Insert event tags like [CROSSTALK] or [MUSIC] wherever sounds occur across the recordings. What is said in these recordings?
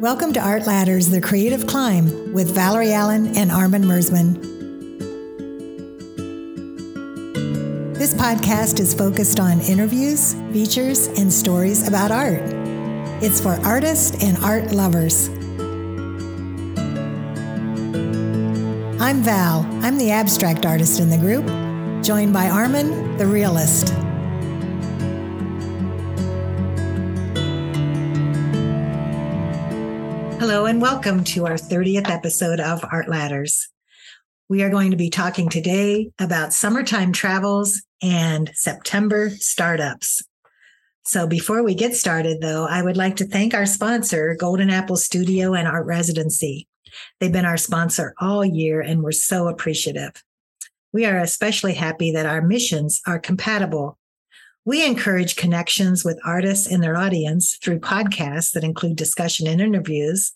Welcome to Art Ladders, The Creative Climb with Valerie Allen and Armin Mersmann. This podcast is focused on interviews, features, and stories about art. It's for artists and art lovers. I'm Val. I'm the abstract artist in the group, joined by Armin, the realist. Hello, and welcome to our 30th episode of Art Ladders. We are going to be talking today about summertime travels and September startups. So, before we get started, though, I would like to thank our sponsor, Golden Apple Studio and Art Residency. They've been our sponsor all year, and we're so appreciative. We are especially happy that our missions are compatible we encourage connections with artists and their audience through podcasts that include discussion and interviews.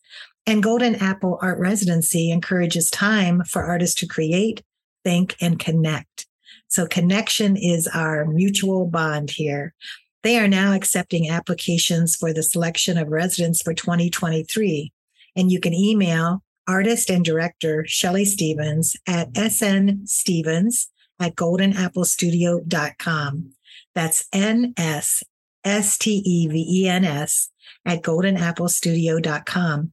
And Golden Apple Art Residency encourages time for artists to create, think, and connect. So, connection is our mutual bond here. They are now accepting applications for the selection of residents for 2023. And you can email artist and director Shelley Stevens at snstevens at goldenapplestudio.com. That's N S S T E V E N S at goldenapplestudio.com.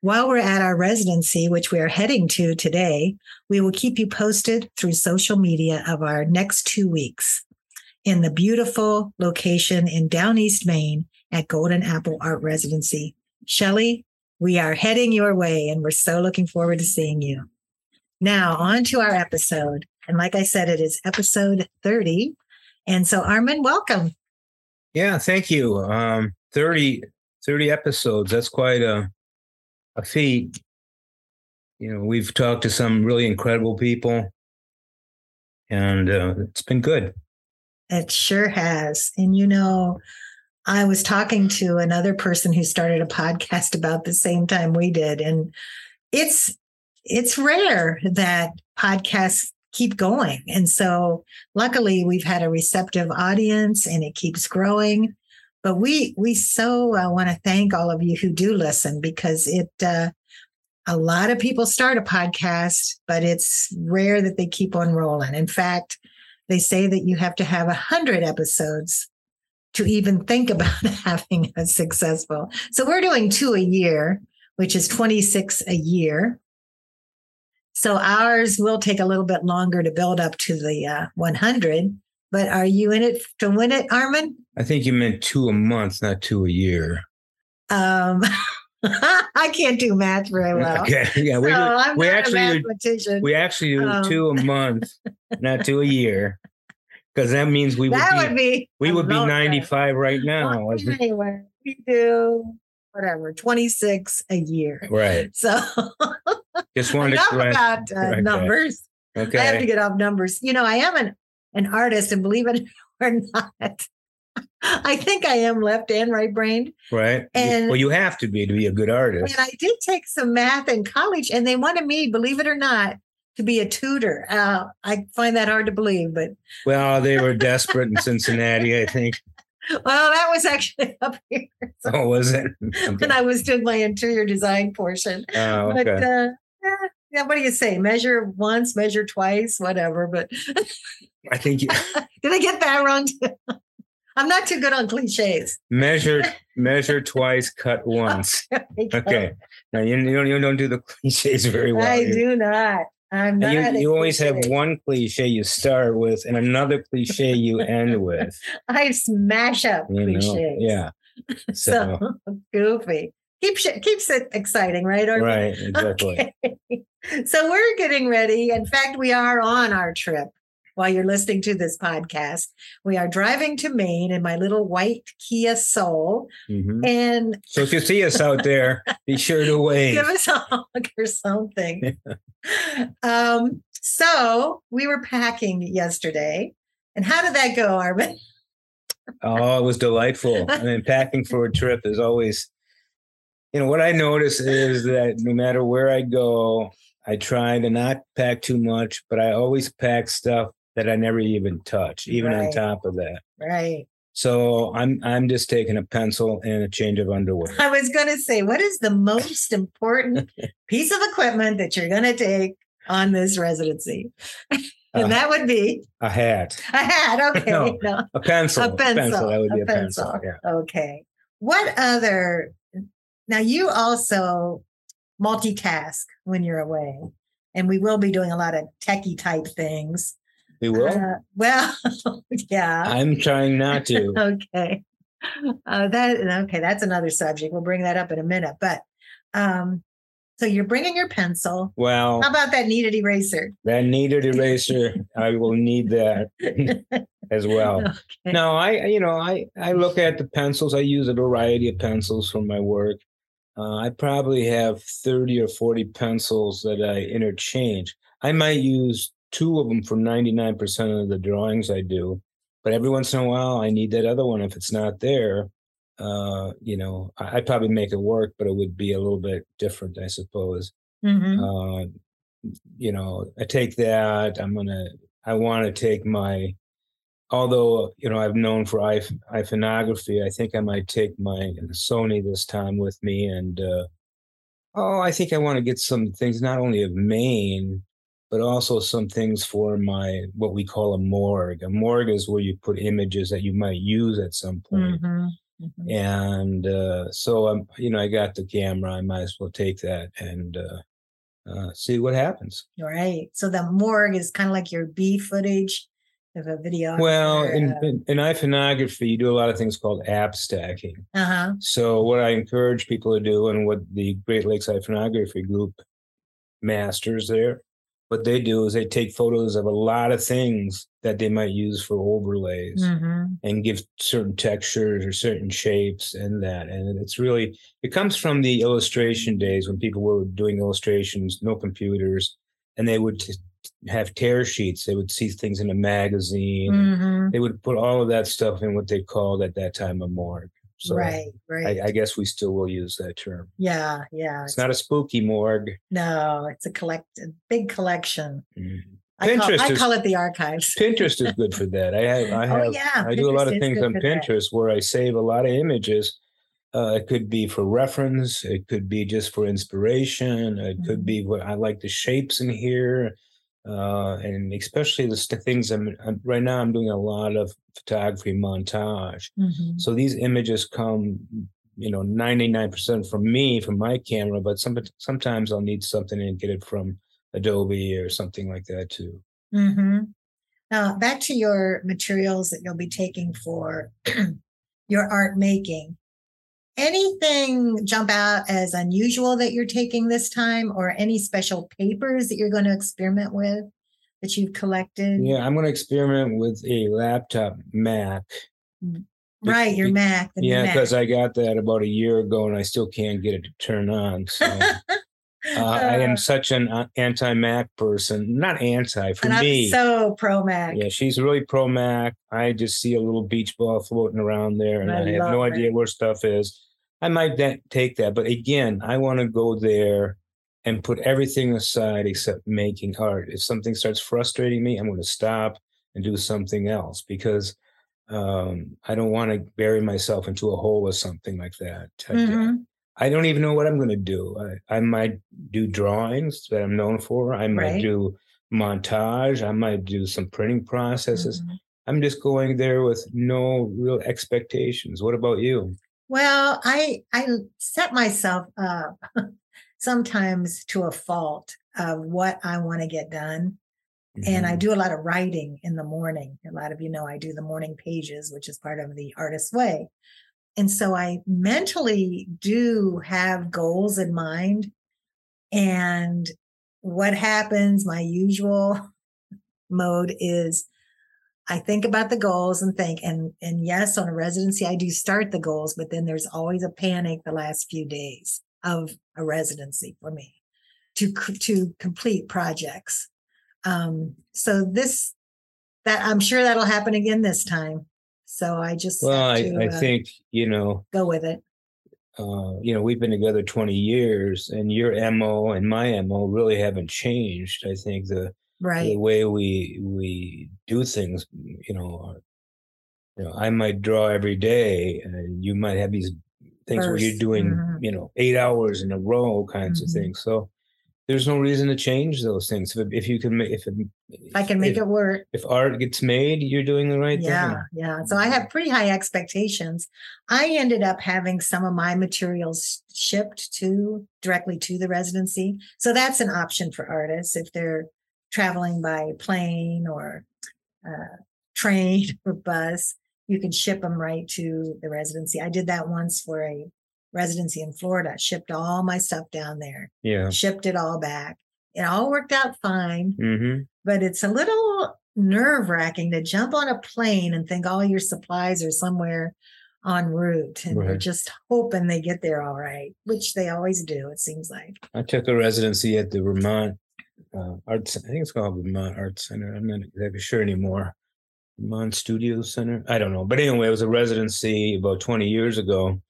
While we're at our residency, which we are heading to today, we will keep you posted through social media of our next two weeks in the beautiful location in Down East Maine at Golden Apple Art Residency. Shelley, we are heading your way and we're so looking forward to seeing you. Now, on to our episode. And like I said, it is episode 30 and so, Armin, welcome. Yeah, thank you. Um, 30, 30 episodes. That's quite a, a feat. You know, we've talked to some really incredible people, and uh, it's been good. It sure has. And, you know, I was talking to another person who started a podcast [LAUGHS] about the same time we did. And it's, it's rare that podcasts keep going. And so luckily we've had a receptive audience and it keeps growing. But we we so uh, want to thank all of you who do listen because it uh, a lot of people start a podcast, but it's rare that they keep on rolling. In fact, they say that you have to have a hundred episodes to even think [LAUGHS] about having a successful. So we're doing two a year, which is 26 a year. So ours will take a little bit longer to build up to the uh, 100. But are you in it to win it, Armin? I think you meant two a month, not two a year. Um, [LAUGHS] I can't do math very [LAUGHS] well. Okay, yeah, so we, I'm we actually do, we actually do um, two a [LAUGHS] month, not two a year, because that means we would be, would be we would be 95 right now. Anyway, we do whatever 26 a year. Right. So just wanted to correct, about uh, numbers. That. Okay. I have to get off numbers. You know, I am an, an artist, and believe it [LAUGHS] or not, I think I am left and right brained. Right. And well, you have to be to be a good artist. And I did take some math in college, and they wanted me, believe it or not, to be a tutor. Uh, I find that hard to believe, but well, they were desperate in Cincinnati, I think. [LAUGHS] Well, that was actually [LAUGHS] up here. So oh, was it? Okay. When I was doing my interior design portion. Oh, okay. But, uh, yeah, what do you say? Measure once, measure twice, whatever. But I think you, [LAUGHS] did I get that wrong? [LAUGHS] I'm not too good on cliches. Measure, [LAUGHS] measure twice, cut once. okay. Now you, you don't you don't do the cliches very well. I do not. I'm not. You, you always have one cliche you start with and another cliche you end with. I smash up you cliches. Know? Yeah. So, so goofy. Keeps keeps it exciting, right? Right, exactly. [LAUGHS] Okay. So we're getting ready. In fact, we are on our trip while you're listening to this podcast. We are driving to Maine in my little white Kia Soul. Mm-hmm. And so if you see us out there, be sure to [LAUGHS] wave. Give us a hug or something. [LAUGHS] um, so we were packing yesterday. And how did that go, Armin? oh, it was delightful. I mean, packing for a trip is always, you know, what I notice is that no matter where I go, I try to not pack too much, but I always pack stuff that I never even touch, even right. on top of that. Right. So I'm I'm just taking a pencil and a change of underwear. I was going to say, what is the most important piece of equipment that you're going to take on this residency? [LAUGHS] and Uh, that would be A hat, a hat. [LAUGHS] Okay. No. No. a pencil, A pencil. That would be a a, pencil. pencil. Yeah. Okay. What other? Now you also multitask when you're away, and we will be doing a lot of techie type things. We will. Uh, well, [LAUGHS] yeah. I'm trying not to. [LAUGHS] okay. Uh, that okay. That's another subject. We'll bring that up in a minute. But um, so you're bringing your pencil. Well, How about that kneaded eraser? that needed [LAUGHS] eraser, I will need that as well. Okay. No, I you know I I look at the pencils. I use a variety of pencils for my work. Uh, I probably have thirty or forty pencils that I interchange. I might use two of them for ninety nine percent of the drawings I do, but every once in a while I need that other one. If it's not there, uh, you know, I, I'd probably make it work, but it would be a little bit different, I suppose Mhm. uh, you know, I take that. I'm gonna. I want to take my. Although you know I've known for iph- iPhoneography, I think I might take my Sony this time with me, and uh, oh, I think I want to get some things not only of Maine, but also some things for my what we call a morgue. A morgue is where you put images that you might use at some point. Mhm. Mhm. And uh, so I'm, you know, I got the camera. I might as well take that and uh, uh, see what happens. Right. So the morgue is kind of like your B footage of a video. Well, in, in, in iPhoneography, you do a lot of things called app stacking. uh huh. So what I encourage people to do, and what the Great Lakes IPhoneography Group masters there, what they do is they take photos of a lot of things that they might use for overlays. hmm and give certain textures or certain shapes and that. And it's really, it comes from the illustration days when people were doing illustrations, no computers, and they would t- have tear sheets. They would see things in a magazine. hmm They would put all of that stuff in what they called at that time a morgue. So right. Right. I, I guess we still will use that term. yeah. Yeah. It's not a spooky morgue. no, it's a collect, a big collection. Mhm. I call, Pinterest I is- call it the archives. [LAUGHS] Pinterest is good for that. I have, I have, oh yeah. I do a lot of things on for that. Pinterest where I save a lot of images. Uh, it could be for reference. It could be just for inspiration. It could Mhm. be what I like the shapes in here, uh, and especially the st- things I'm, I'm right now. I'm doing a lot of photography montage. Mhm. So these images come, you know, 99% from me from my camera, but some, sometimes I'll need something and get it from Adobe or something like that too. hmm Now, back to your materials that you'll be taking for [CLEARS THROAT] your art making. Anything jump out as unusual that you're taking this time, or any special papers that you're going to experiment with that you've collected? Yeah, I'm going to experiment with a laptop Mac. Right, your Mac. Yeah, because I got that about a year ago and I still can't get it to turn on. So [LAUGHS] uh, I Uh, am such an uh, anti-Mac person. Not anti for me. so pro Mac. yeah, she's really pro Mac. I just see a little beach ball floating around there, and I I, have no love idea where stuff is. I might that, take that, but again, I want to go there and put everything aside except making art. If something starts frustrating me, I'm going to stop and do something else because um, I don't want to bury myself into a hole with something like that. I- Mhm. I don't even know what I'm going to do. I, I might do drawings that I'm known for. I might Right. do montage. I might do some printing processes. Mhm. I'm just going there with no real expectations. What about you? Well, I I set myself up [LAUGHS] sometimes to a fault of what I want to get done. And I Mhm. do a lot of writing in the morning. A lot of you know I do the morning pages, which is part of the artist's way. And so I mentally do have goals in mind. And what happens, my usual [LAUGHS] mode is I think about the goals and think, and and yes, on a residency, I do start the goals, but then there's always a panic the last few days of a residency for me to to complete projects. Um, so this that I'm sure that'll happen again this time. So I just Well, I, to, I uh, think, you know, go with it. uh, you know, we've been together 20 years and your MO and my MO really haven't changed. I think the, Right. the way we we do things, you know, you know, I might draw every day, and you might have these things where you're doing, mhm. you know, eight hours in a row kinds Mhm. of things. So there's no reason to change those things. If, if you can make, if, it, If I can make if, it work. if art gets made, you're doing the right Yeah, thing. yeah. Yeah. So I have pretty high expectations. I ended up having some of my materials shipped to directly to the residency. So that's an option for artists if they're traveling by plane or uh, train [LAUGHS] or bus. You can ship them right to the residency. I did that once for a residency in Florida. Shipped all my stuff down there, Yeah. shipped it all back. It all worked out fine Mm-hmm. but it's a little nerve wracking to jump on a plane and think all your supplies are somewhere en route and Right. just hoping they get there all right, which they always do, it seems like. I took a residency at the Vermont uh, Arts. I think it's called Vermont Art Center. I'm not exactly sure anymore. Vermont Studio Center. I don't know, but anyway, it was a residency about 20 years ago,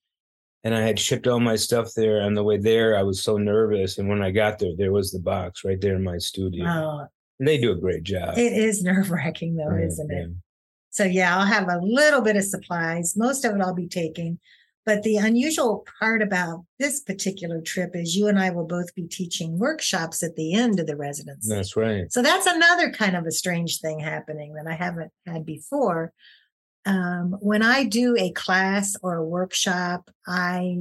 and I had shipped all my stuff there. On the way there, I was so nervous, and when I got there, there was the box right there in my studio. Oh, they do a great job. it is [LAUGHS] nerve wracking though, Yeah, isn't it? So yeah, I'll have a little bit of supplies. Most of it I'll be taking. But the unusual part about this particular trip is you and I will both be teaching workshops at the end of the residency. That's right. So that's another kind of a strange thing happening that I haven't had before. Um, when I do a class or a workshop, I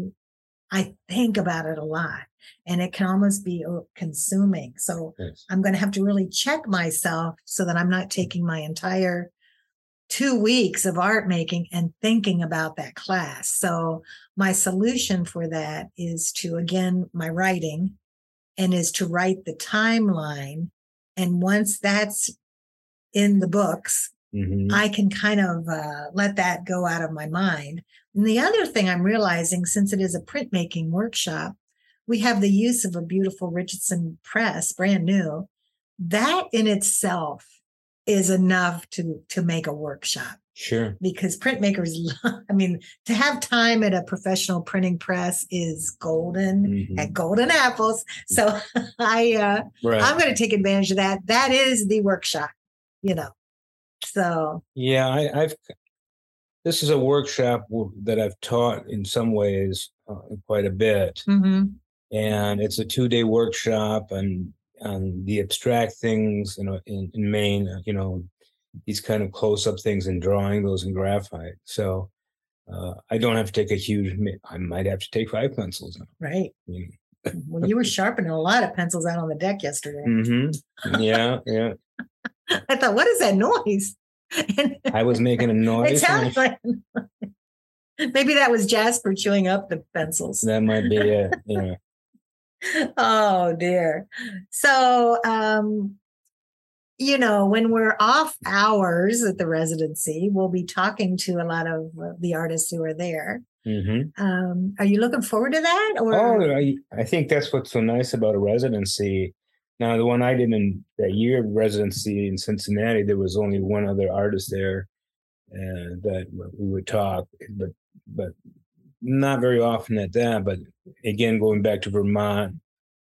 I think about it a lot, and it can almost be uh, consuming. So Yes. I'm going to have to really check myself so that I'm not taking my entire two weeks of art making and thinking about that class. So my solution for that is to again my writing and is to write the timeline and once that's in the books Mhm. I can kind of uh, let that go out of my mind. And the other thing I'm realizing, since it is a printmaking workshop, we have the use of a beautiful Richardson press, brand new. That in itself is enough to to make a workshop Sure. because printmakers, [LAUGHS] I mean, to have time at a professional printing press is golden Mhm. at Golden Apples. So [LAUGHS] I uh, Right. I'm going to take advantage of that. That is the workshop, you know. So Yeah, I, I've. This is a workshop that I've taught in some ways uh, quite a bit, mhm. and it's a two-day workshop on on the abstract things, you know, in, in Maine, uh, you know, these kind of close-up things and drawing those in graphite. So uh, I don't have to take a huge. I might have to take five pencils now. right. You Well, you were sharpening a lot of pencils out on the deck yesterday. know. Mhm. Yeah, yeah. [LAUGHS] I thought, what is that noise? [LAUGHS] I was making a it noise. like [LAUGHS] maybe that was Jasper chewing up the pencils. that might be it. Yeah. [LAUGHS] oh dear. So um you know, when we're off hours at the residency, we'll be talking to a lot of uh, the artists who are there. hmm Um, are you looking forward to that? Or Oh, I, I think that's what's so nice about a residency. Now, the one I did in that year of residency in Cincinnati, there was only one other artist there, and that we would talk, but but not very often at that. But again, going back to Vermont,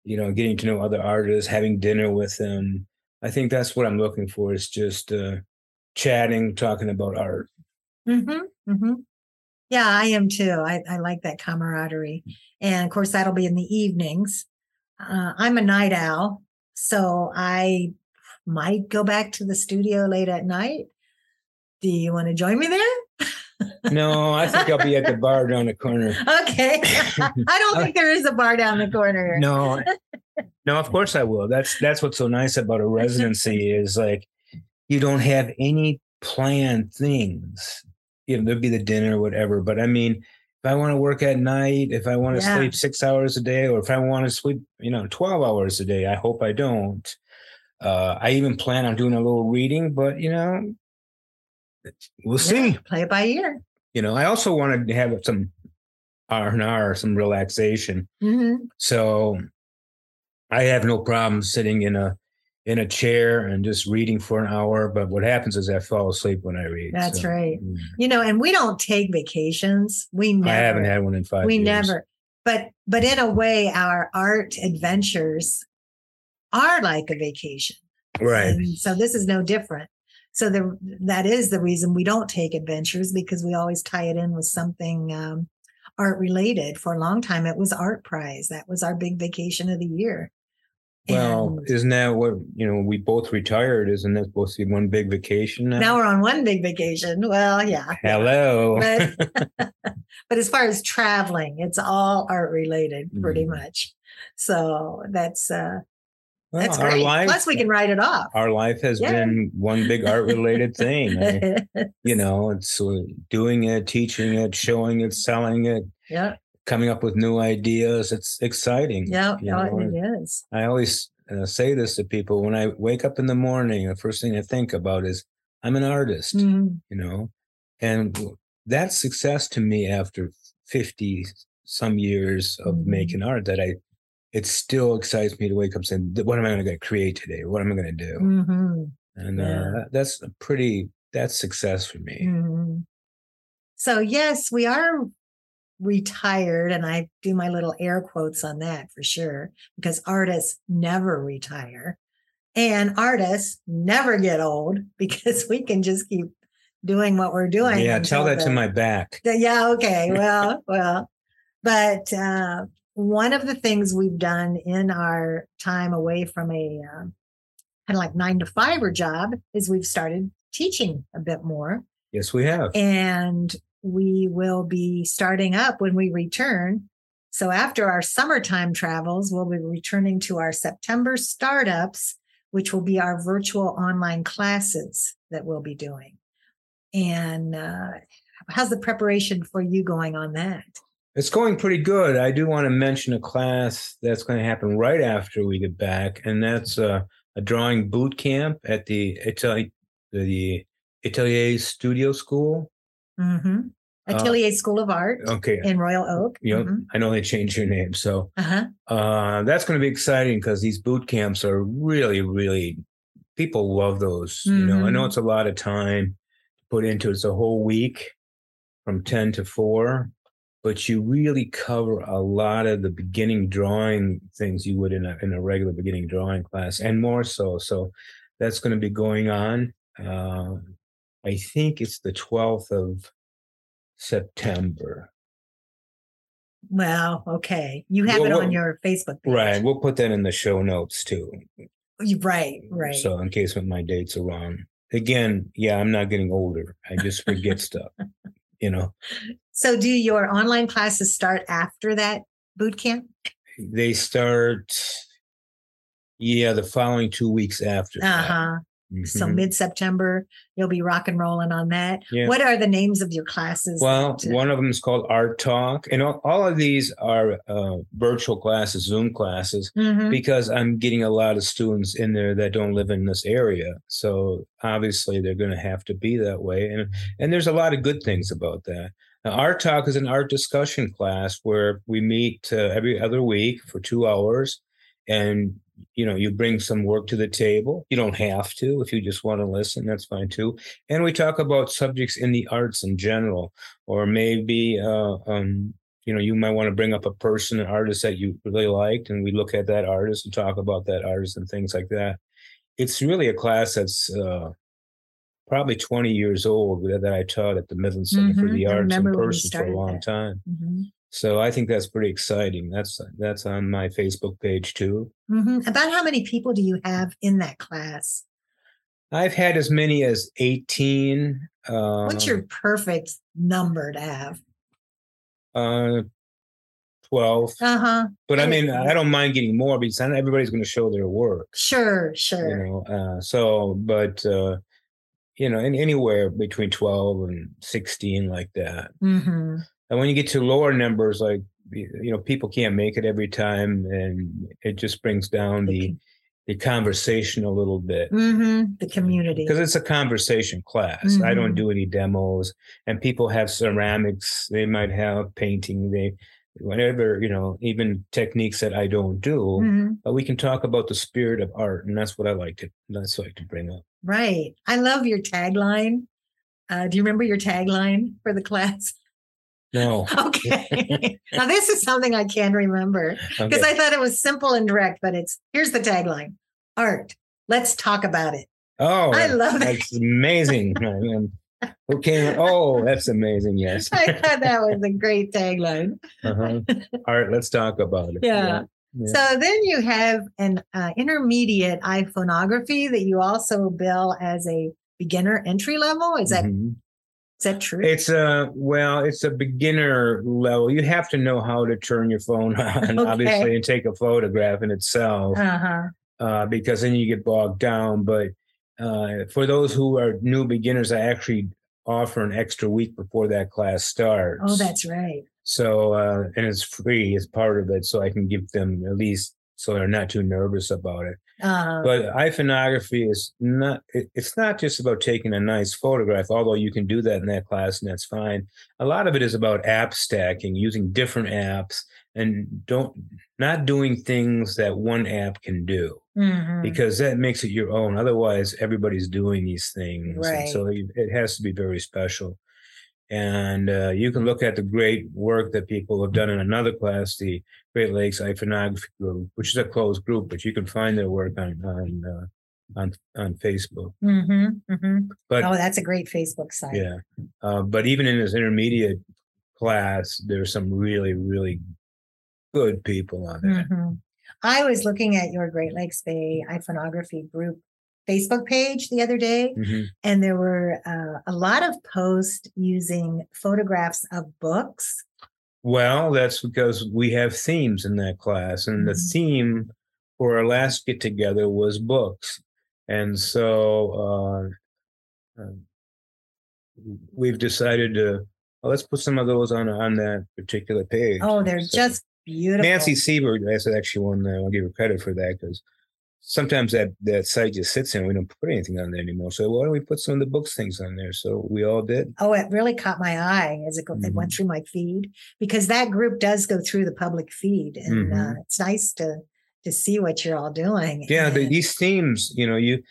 you know, getting to know other artists, having dinner with them. I think that's what I'm looking for is just uh, chatting, talking about art. Mm-hmm, mm-hmm. Yeah, I am too. I, I like that camaraderie. And of course, that'll be in the evenings. Uh, I'm a night owl, so I might go back to the studio late at night. Do you want to join me there? No, I think I'll be at the bar down the corner. [LAUGHS] Okay. I don't think there is a bar down the corner. [LAUGHS] No, no, of course I will. That's that's what's so nice about a [LAUGHS] residency is like you don't have any planned things. You know, there'll be the dinner or whatever. But I mean, if I want to work at night, if I want to Yeah. sleep six hours a day, or if I want to sleep, you know, twelve hours a day, I hope I don't. Uh, I even plan on doing a little reading, but you know, we'll see. Yeah, play it by ear. You know, I also wanted to have some R and R, some relaxation. hmm So I have no problem sitting in a in a chair and just reading for an hour. But what happens is I fall asleep when I read. That's So, right. mm, You know, and we don't take vacations. We never. I haven't had one in five we years. never but but in a way our art adventures are like a vacation Right. and so this is no different So the, that is the reason we don't take adventures because we always tie it in with something um, art related. For a long time, it was Art Prize. That was our big vacation of the year. Well, And isn't that what you know? We both retired. Isn't that supposed to be one big vacation now? now we're on one big vacation. Well, yeah. Hello. But, [LAUGHS] [LAUGHS] but as far as traveling, it's all art related pretty Mhm. much. So that's uh Well, that's our great. life, Plus we can write it off. our life has Yeah. been one big art related thing. I- [LAUGHS] you know, it's uh, doing it, teaching it, showing it, selling it, yeah, coming up with new ideas. It's exciting. yeah, you know, it is. I always uh, say this to people when I wake up in the morning. The first thing I think about is I'm an artist, Mhm. you know, and that's success to me after 50 some years of Mhm. making art that I, it still excites me to wake up saying, what am I going to create today? What am I going to do? Mhm. And uh, that's a pretty, that's success for me. Mhm. So yes, we are retired, and I do my little air quotes on that for sure, because artists never retire, and artists never get old [LAUGHS] because we can just keep doing what we're doing. Yeah, tell that to my back. the- yeah, okay. Well, [LAUGHS] well, but uh, one of the things we've done in our time away from a uh, kind of like nine to five job is we've started teaching a bit more. Yes, we have. And we will be starting up when we return. So after our summertime travels, we'll be returning to our September startups, which will be our virtual online classes that we'll be doing. And uh, how's the preparation for you going on that? It's going pretty good. I do want to mention a class that's going to happen right after we get back, and that's uh, a drawing boot camp at the Atelier, the Atelier Studio School. Mm-hmm. Uh, Atelier School of Art Okay, in Royal Oak. you know, Mhm. I know they changed your name, so Uh-huh. uh, that's going to be exciting because these boot camps are really, really people love those. You know, I know Mhm. it's a lot of time to put into it. It's a whole week from ten to four, but you really cover a lot of the beginning drawing things you would in a in a regular beginning drawing class, and more so. So that's going to be going on. Uh, I think it's the twelfth of September. Well, okay. You have Well, it on your Facebook page. Right. We'll put that in the show notes too. Right, right. So in case my dates are wrong. Again, yeah, I'm not getting older. I just forget stuff. You know, So, do your online classes start after that boot camp? they start, yeah, the following two weeks after. Uh that. Huh. So, mid September, you'll be rock and rolling on that. Yeah. What are the names of your classes? Well, uh, one of them is called Art Talk, and all, all of these are uh, virtual classes, Zoom classes, mhm. because I'm getting a lot of students in there that don't live in this area. So obviously they're going to have to be that way, and and there's a lot of good things about that. Now, Art Talk is an art discussion class where we meet uh, every other week for two hours, and you know you bring some work to the table. You don't have to if you just want to listen. That's fine too. And we talk about subjects in the arts in general, or maybe uh, um, you know you might want to bring up a person, an artist that you really liked, and we look at that artist and talk about that artist and things like that. It's really a class that's uh, probably 20 years old that I taught at the Midland Center for Mhm. the Arts in remember when you person for a long that. time. Mhm. So I think that's pretty exciting. That's that's on my Facebook page too. Mhm. About how many people do you have in that class? I've had as many as 18. Uh, What's your perfect number to have? uh, 12? Uh huh. But I mean, I don't mind getting more because not everybody's going to show their work. Sure, sure. You know, uh, so but uh, you know, in, anywhere between 12 and 16, like that. hmm And when you get to lower numbers, like you know, people can't make it every time, and it just brings down the the conversation a little bit hmm The community. because it's a conversation class. I don't Mhm. do any demos, and people have ceramics. They might have painting. They whatever you know, even techniques that I don't do. Mhm. But we can talk about the spirit of art, and that's what I like to that's what I like to bring up. Right. I love your tagline. Uh, do you remember your tagline for the [LAUGHS] class? No, [LAUGHS] Okay. [LAUGHS] now, this is something I can remember because okay. I thought it was simple and direct, but it's here's the tagline art. Let's talk about it. Oh, I love that. That's amazing. okay. Oh, that's amazing. Yes. [LAUGHS] I thought that was a great tagline. Uh-huh. Right, let's talk about it. Yeah. Yeah. So then you have an uh, intermediate iPhoneography that you also bill as a beginner entry level. Is that is that true? It's a well, it's a beginner level. You have to know how to turn your phone [LAUGHS] on, Okay. obviously, and take a photograph in itself, uh-huh. uh, because then you get bogged down. But uh, for those who are new beginners, I actually offer an extra week before that class starts. Oh, that's right. So, uh, and it's free as part of it, so I can give them at least so they're not too nervous about it. Uh, But iPhoneography is not, it- it's not just about taking a nice photograph, although you can do that in that class and that's fine. A lot of it is about app stacking, using different apps and don't, not doing things that one app can do mhm. because that makes it your own. Otherwise, everybody's doing these things. And so it has to be very special. And uh, you can look at the great work that people have done in another class, the Great Lakes iPhoneography Group, which is a closed group, but you can find their work on on uh, on on Facebook. Mhm, mm-hmm. But oh, that's a great Facebook site. yeah, uh, but even in this intermediate class, there's some really really good people on there. Mhm. I was looking at your Great Lakes Bay iPhoneography group Facebook page the other day, Mhm. and there were uh, a lot of posts using photographs of books. Well, that's because we have themes in that class, and the Mhm. theme for our last get together was books, and so uh, uh, we've decided to well, let's put some of those on on that particular page. Oh, they're So just beautiful. Nancy Siebert. That's actually one that I'll give her credit for that because sometimes that that site just sits there and we don't put anything on there anymore. So why don't we put some of the books things on there? So we all did. Oh, it really caught my eye as it, go, it Mm-hmm. went through my feed because that group does go through the public feed, and uh, Mhm. it's nice to to see what you're all doing. yeah the, these themes you know you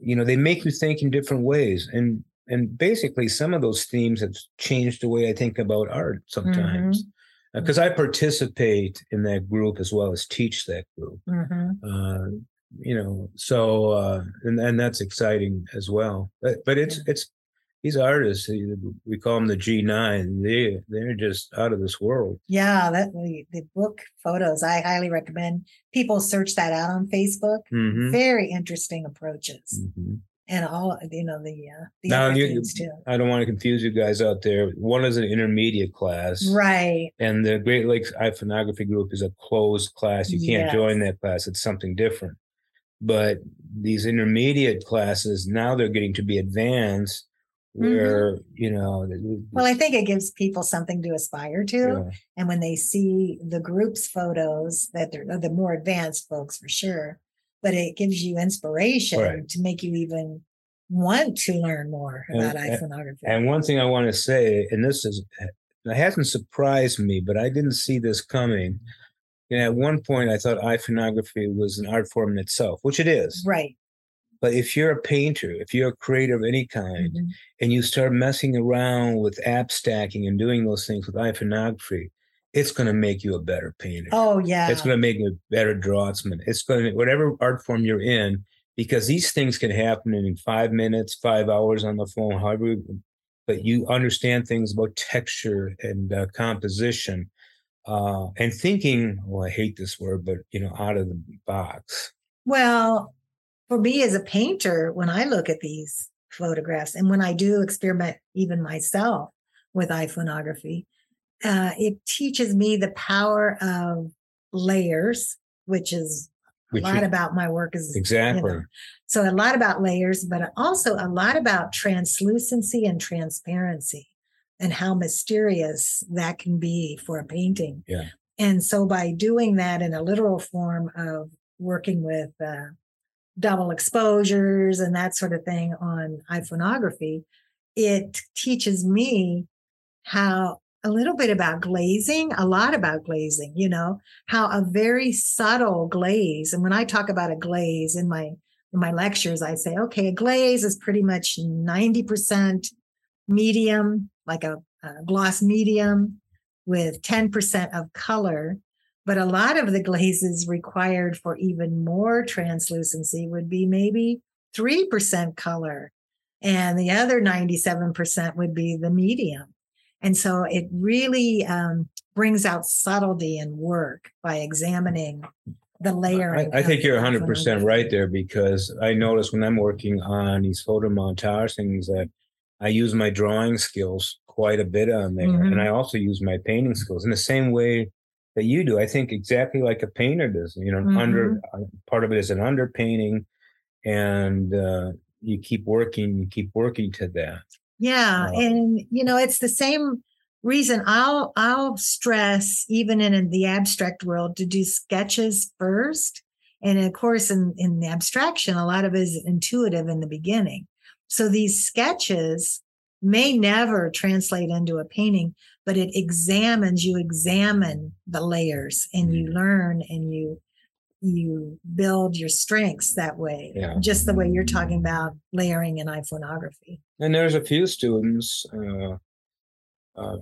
you know they make you think in different ways and and basically some of those themes have changed the way i think about art sometimes because i participate in that group as well as teach that group Mhm. uh you know so uh and, and that's exciting as well but, but it's it's these artists we call them the g9 they they're just out of this world Yeah, that the, the book photos. I highly recommend people search that out on Facebook. Mhm, Very interesting approaches, mhm. And all you know the uh, the Now, you-. I don't want to confuse you guys out there. One is an intermediate class, Right. and the Great Lakes iPhoneography Group is a closed class. You can't Yes. join that class. It's something different. But these intermediate classes now they're getting to be advanced, where you know. Mm-hmm. Well, I think it gives people something to aspire to, yeah. and when they see the group's photos, that they're the more advanced folks for sure. But it gives you inspiration Right. to make you even want to learn more about and- iPhoneography. And one thing I want to say, and this is it hasn't surprised me, but I didn't see this coming. And at one point, I thought iPhoneography was an art form in itself, which it is. right. But if you're a painter, if you're a creator of any kind, Mhm. and you start messing around with app stacking and doing those things with iPhoneography, it's going to make you a better painter. Oh yeah. It's going to make you a better draughtsman. It's going to whatever art form you're in, because these things can happen in five minutes, five hours on the phone, however. But you understand things about texture and uh, composition, uh, and thinking. Well, I hate this word, but you know, out of the box. Well, for me as a painter, when I look at these photographs and when I do experiment even myself with iPhoneography, uh, it teaches me the power of layers, which is a Which lot you- about my work is Exactly. so a lot about layers, but also a lot about translucency and transparency and how mysterious that can be for a painting. Yeah. And so by doing that in a literal form of working with uh, double exposures and that sort of thing on iPhoneography, it teaches me how a little bit about glazing, a lot about glazing, you know, how a very subtle glaze. And when I talk about a glaze in my in my lectures, I say, okay, a glaze is pretty much 90% medium, like a, a gloss medium with 10% of color. But a lot of the glazes required for even more translucency would be maybe 3% color, and the other 97% would be the medium. And so it really um, brings out subtlety in work by examining the layering. I, I think you're 100% right there because I notice when I'm working on these photo montage things that I use my drawing skills quite a bit on there. Mhm. And I also use my painting skills in the same way that you do. I think exactly like a painter does, you know, Mm-hmm. under uh, part of it is an underpainting and uh, you keep working, you keep working to that. Yeah, and you know, it's the same reason I'll I'll stress even in, in the abstract world to do sketches first. And of course, in, in the abstraction, a lot of it is intuitive in the beginning. So these sketches may never translate into a painting, but it examines, you examine the layers and you Mhm. learn and you you build your strengths that way. Yeah. Just the way you're talking about layering in iPhoneography. And there's a few students. Uh, uh,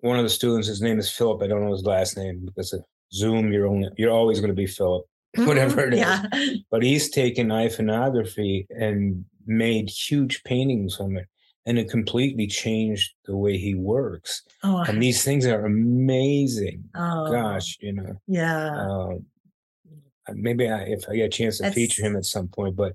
one of the students, his name is Philip. I don't know his last name because of Zoom. You're only you're always going to be Philip, [LAUGHS] whatever it is. yeah. But he's taken iPhoneography and made huge paintings from it, and it completely changed the way he works. Oh, And these things are amazing. oh, Gosh, you know. Yeah. Uh, maybe I, if I get a chance to That's- feature him at some point, but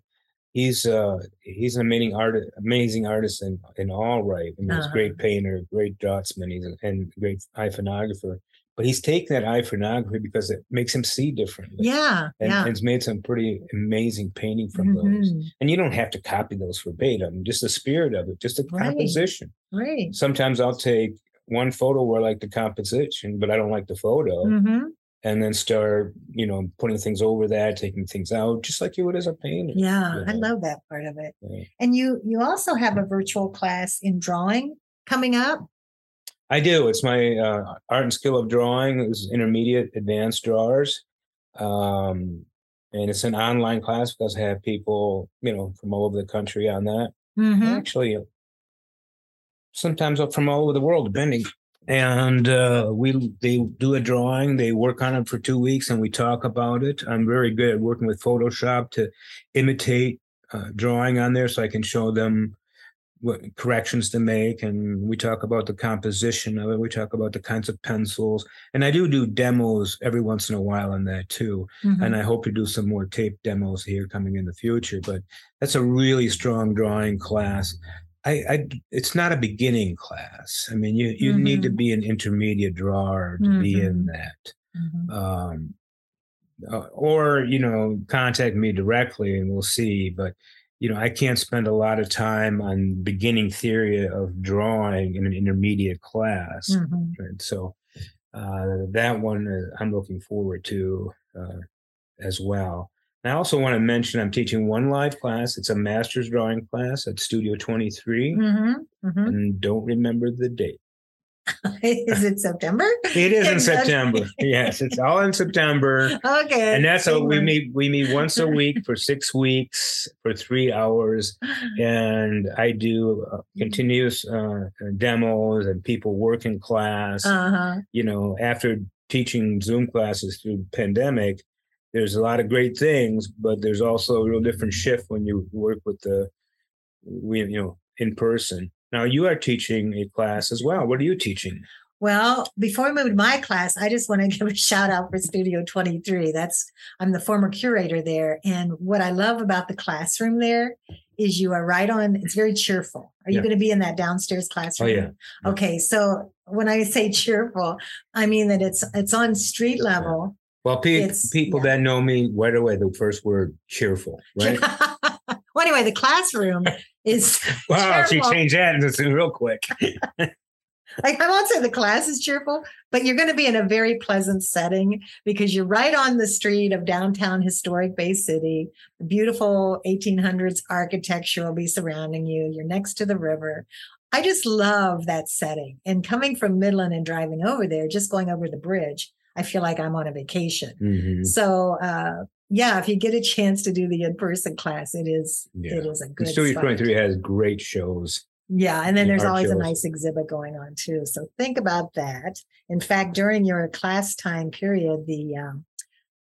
he's uh he's an amazing artist, amazing artist in in all right. I mean, he's a great Uh-huh. painter, great draughtsman, he's a, and great iPhoneographer. But he's taken that iPhoneography because it makes him see differently. yeah. And, yeah. and made some pretty amazing painting from those. Mhm. And you don't have to copy those verbatim, just the spirit of it, just the Right. composition. Right. Sometimes I'll take one photo where I like the composition, but I don't like the photo hmm and then start, you know, putting things over that, taking things out, just like you would as a painter. Yeah, I love that part of it. Yeah. And you you also have a virtual class in drawing coming up. I do. It's my uh, art and skill of drawing. It's intermediate, advanced drawers, um, and it's an online class because I have people, you know, from all over the country on that. Mm-hmm. Actually, sometimes from all over the world, depending. And uh, we they do a drawing. They work on it for two weeks, and we talk about it. I'm very good at working with Photoshop to imitate uh, drawing on there, so I can show them what corrections to make. And we talk about the composition of it. We talk about the kinds of pencils, and I do do demos every once in a while on that too Mm-hmm. and I hope to do some more tape demos here coming in the future. But that's a really strong drawing class. I, I it's not a beginning class. I mean, you you need to Mhm. be an intermediate drawer to be in that. Mhm. Um, uh, or you know, contact me directly and we'll see. But you know, I can't spend a lot of time on beginning theory of drawing in an intermediate class. Mhm. Right. So uh, that one uh, I'm looking forward to uh, as well. And I also want to mention I'm teaching one live class. It's a master's drawing class at Studio 23, Mhm. Mhm. and don't remember the date. [LAUGHS] Is it September? It is in [LAUGHS] September. yes, it's all in September. Okay. And that's how we meet. We meet once a week for [LAUGHS] six weeks for three hours, and I do uh, continuous uh, demos and people work in class. Uh-huh. you know, after teaching Zoom classes through pandemic, there's a lot of great things, but there's also a real different shift when you work with the, we, you know, in person. Now you are teaching a class as well. What are you teaching? Well, before I move to my class, I just want to [LAUGHS] give a shout out for Studio 23. That's I'm the former curator there. And what I love about the classroom there is you are right on, it's very cheerful. Are you going to be in that downstairs classroom? yeah. Yeah. Okay. So when I say [LAUGHS] cheerful, I mean that it's it's on street level. Well, pe- people yeah. that know me right away, the first word cheerful, right? [LAUGHS] well, anyway, the classroom is [LAUGHS] wow, she cheerful. changed that just real quick. [LAUGHS] like I won't say the class is cheerful, but you're going to be in a very pleasant setting because you're right on the street of downtown historic Bay City. Beautiful 1800s architecture will be surrounding you. You're next to the river. I just love that setting. And coming from Midland and driving over there, just going over the bridge, I feel like I'm on a vacation. Mhm. So, uh, yeah, if you get a chance to do the in-person class, it is Yeah. it is a And good Studio spot. 23 has great shows. Yeah, and then there's always a nice exhibit going on too. So think about that. In fact, during your class time period, the um,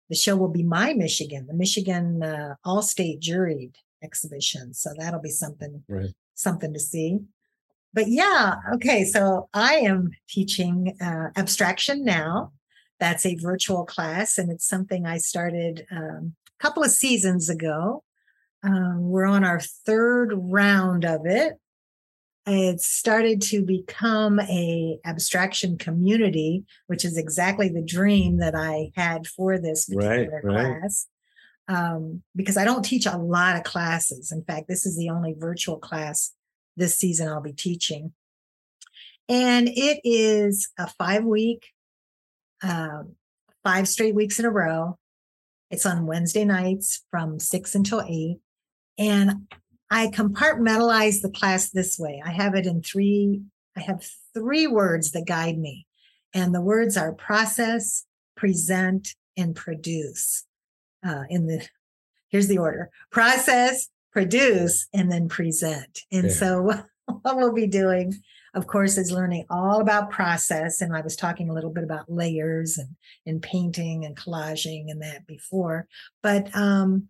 the show will be My Michigan, the Michigan uh, All-State juried, exhibition. So that'll be something Right. something to see. But yeah, okay. So I am teaching uh, abstraction now. That's a virtual class, and it's something I started um, a couple of seasons ago. Um, we're on our third round of it. It started to become a abstraction community, which is exactly the dream that I had for this Right, particular right. class. Um, because I don't teach a lot of classes. In fact, this is the only virtual class this season I'll be teaching. And it is a five week, um, five straight weeks in a row. It's on Wednesday nights from six until eight. And I compartmentalize the class this way. I have it in three, I have three words that guide me. And the words are process, present, and produce. Uh, in the here's the order process, produce, and then present. And Yeah. so [LAUGHS] what we'll be doing, of course, is learning all about process. And I was talking a little bit about layers and, and painting and collaging and that before. But um,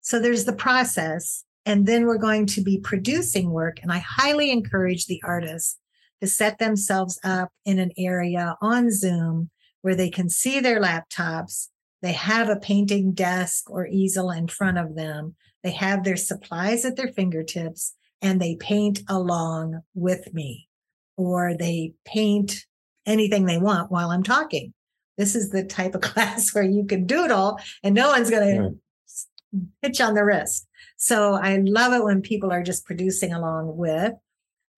so there's the process. And then we're going to be producing work. And I highly encourage the artists to set themselves up in an area on Zoom where they can see their laptops. They have a painting desk or easel in front of them. They have their supplies at their fingertips and they paint along with me or they paint anything they want while I'm talking. This is the type of [LAUGHS] class where you can doodle and no one's going to Yeah. pitch on the wrist. So I love it when people are just producing along with.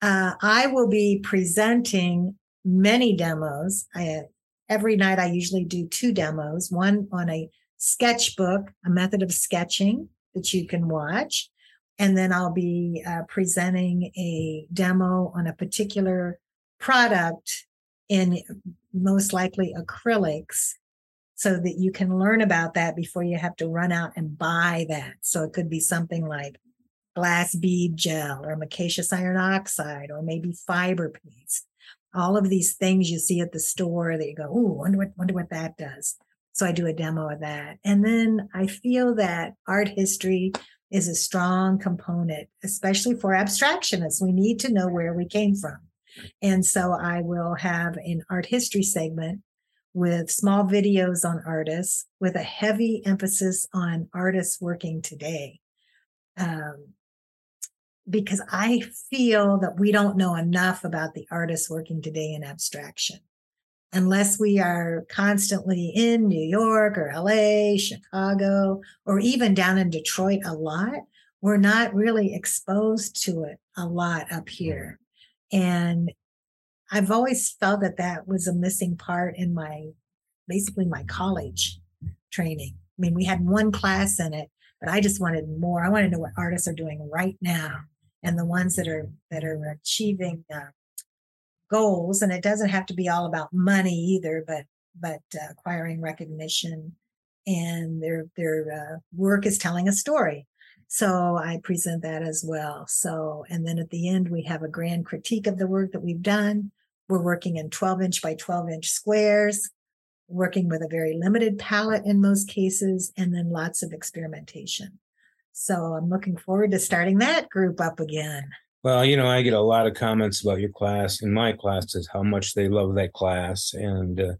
Uh, I will be presenting many demos. I, every night I usually do two demos, one on a sketchbook, a method of sketching that you can watch. And then I'll be uh, presenting a demo on a particular product in most likely acrylics so that you can learn about that before you have to run out and buy that. So it could be something like glass bead gel or micaceous iron oxide or maybe fiber paste. All of these things you see at the store that you go, oh, wonder what wonder what that does. So I do a demo of that. And then I feel that art history is a strong component, especially for abstractionists. We need to know where we came from. And so I will have an art history segment with small videos on artists with a heavy emphasis on artists working today. Um, because I feel that we don't know enough about the artists working today in abstraction. Unless we are constantly in New York or LA, Chicago, or even down in Detroit a lot, we're not really exposed to it a lot up here. And I've always felt that that was a missing part in my basically my college training. I mean, we had one class in it, but I just wanted more. I want to know what artists are doing right now and the ones that are that are achieving uh, goals. And it doesn't have to be all about money either, but but uh, acquiring recognition and their their uh, work is telling a story. So I present that as well. So and then at the end we have a grand critique of the work that we've done. We're working in 12 inch by 12 inch squares, working with a very limited palette in most cases, and then lots of experimentation. So I'm looking forward to starting that group up again. Well, you know, I get a lot of comments about your class in my classes, how much they love that class and uh,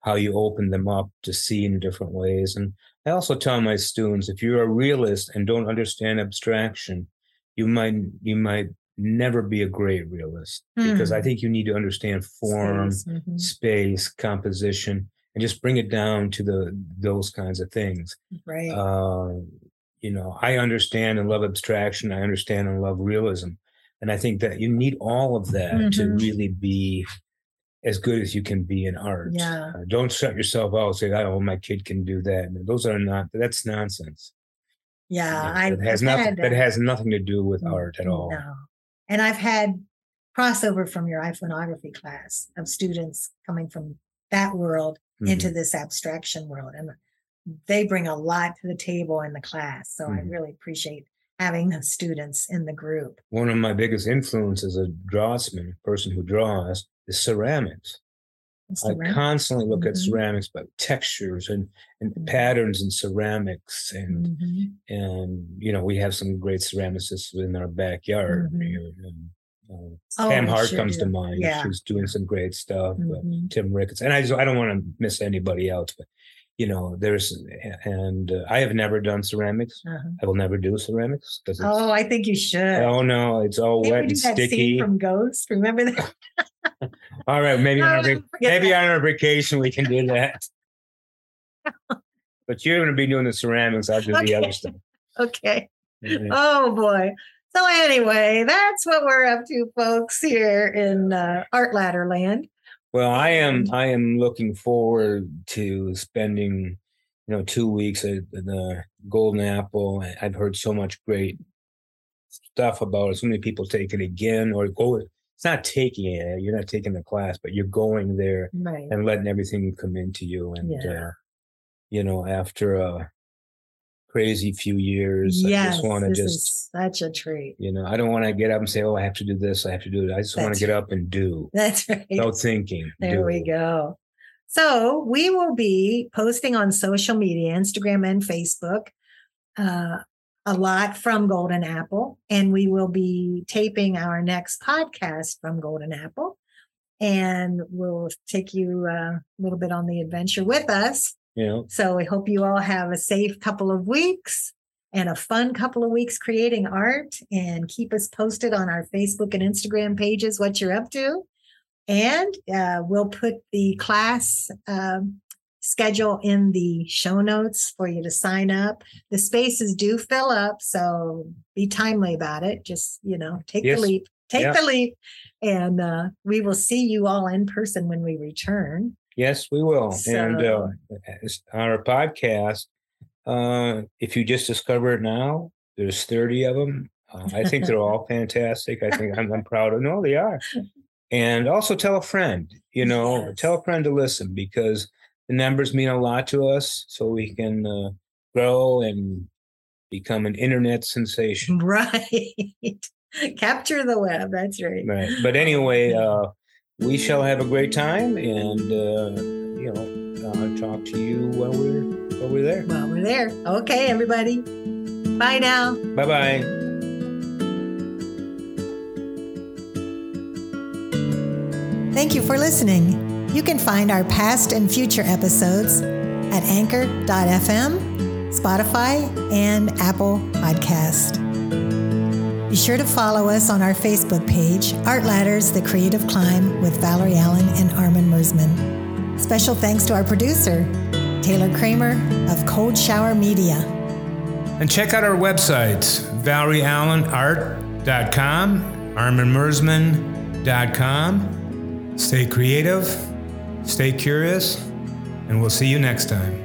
how you open them up to see in different ways. And I also tell my students, if you're a realist and don't understand abstraction, you might you might never be a great realist because I Hmm. think you need to understand form, Space, mhm, space, composition, and just bring it down to the those kinds of things. Right. Uh, you know, I understand and love abstraction. I understand and love realism. And I think that you need all of that to Mhm. really be as good as you can be in art. Yeah. Uh, don't shut yourself out and say, oh, my kid can do that. Those are not, that's nonsense. yeah. It- I it has I've nothing, had, that has nothing to do with art at all. No. And I've had crossover from your iPhoneography class of students coming from that world Mhm. into this abstraction world. And they bring a lot to the table in the class. So I Mhm. really appreciate having the students in the group. One of my biggest influences as a draftsman, person who draws, is ceramics. I constantly look at Mhm. ceramics, but textures and and Mhm. patterns in ceramics, and Mhm. and you know we have some great ceramicists in our backyard. Mhm. here, and, uh, Oh, Pam Hart sure comes to mind. Yeah. She's doing some great stuff. but Mhm. Tim Ricketts, and I just I don't want to miss anybody else, but you know there's and uh, I have never done ceramics. Uh-huh. I will never do ceramics because Oh, I think you should. oh no, it's all Didn't wet and sticky. from Ghost? Remember that? [LAUGHS] [LAUGHS] All right, maybe on Oh, our maybe that. on our vacation we can do [LAUGHS] that. but you're going to be doing the ceramics. I'll do the other stuff. Okay. Yeah. Oh boy. So anyway, that's what we're up to, folks, here in uh, Art Ladder Land. Well, I am I am looking forward to spending, you know, two weeks at the Golden Apple. I've heard so much great stuff about it. So many people take it again, or go. It's not taking it. You're not taking the class, but you're going there Right. and letting everything come into you. And Yeah. uh, you know, after a crazy few years, I Yes. just want to just such a treat. you know, I don't want to get up and say, "Oh, I have to do this. I have to do it." I just want to get up and do. That's right. No thinking. There we go. So we will be posting on social media, Instagram and Facebook, uh, a lot from Golden Apple, and we will be taping our next podcast from Golden Apple, and we'll take you uh, a little bit on the adventure with us. Know, So we hope you all have a safe couple of weeks and a fun couple of weeks creating art, and keep us posted on our Facebook and Instagram pages what you're up to. And uh, we'll put the class um, schedule in the show notes for you to sign up. The spaces do fill up, so be timely about it. Just, you know, take Yes. the leap, take Yeah. the leap. And uh, we will see you all in person when we return. Yes, we will. and uh, on our podcast, uh, if you just discover it now, there's 30 of them. Uh, I think they're all [LAUGHS] fantastic. I think I'm, I'm proud of. No, they are. And also tell a friend. You know, Yes. tell a friend to listen because the numbers mean a lot to us, so we can uh, grow and become an internet sensation. [LAUGHS] Right. Capture the web. That's right. Right. But anyway, [LAUGHS] uh, we shall have a great time, and uh, you know, I'll talk to you while we're while we're there. While we're there. Okay, everybody. Bye now. Bye bye. Thank you for listening. You can find our past and future episodes at anchor.fm, Spotify, and Apple Podcast. Be sure to follow us on our Facebook page, Art Ladders The Creative Climb with Valerie Allen and Armin Mersmann. Special thanks to our producer, Taylor Kramer of Cold Shower Media. And check out our websites, ValerieAllenArt.com, ArminMersmann.com. Stay creative, stay curious, and we'll see you next time.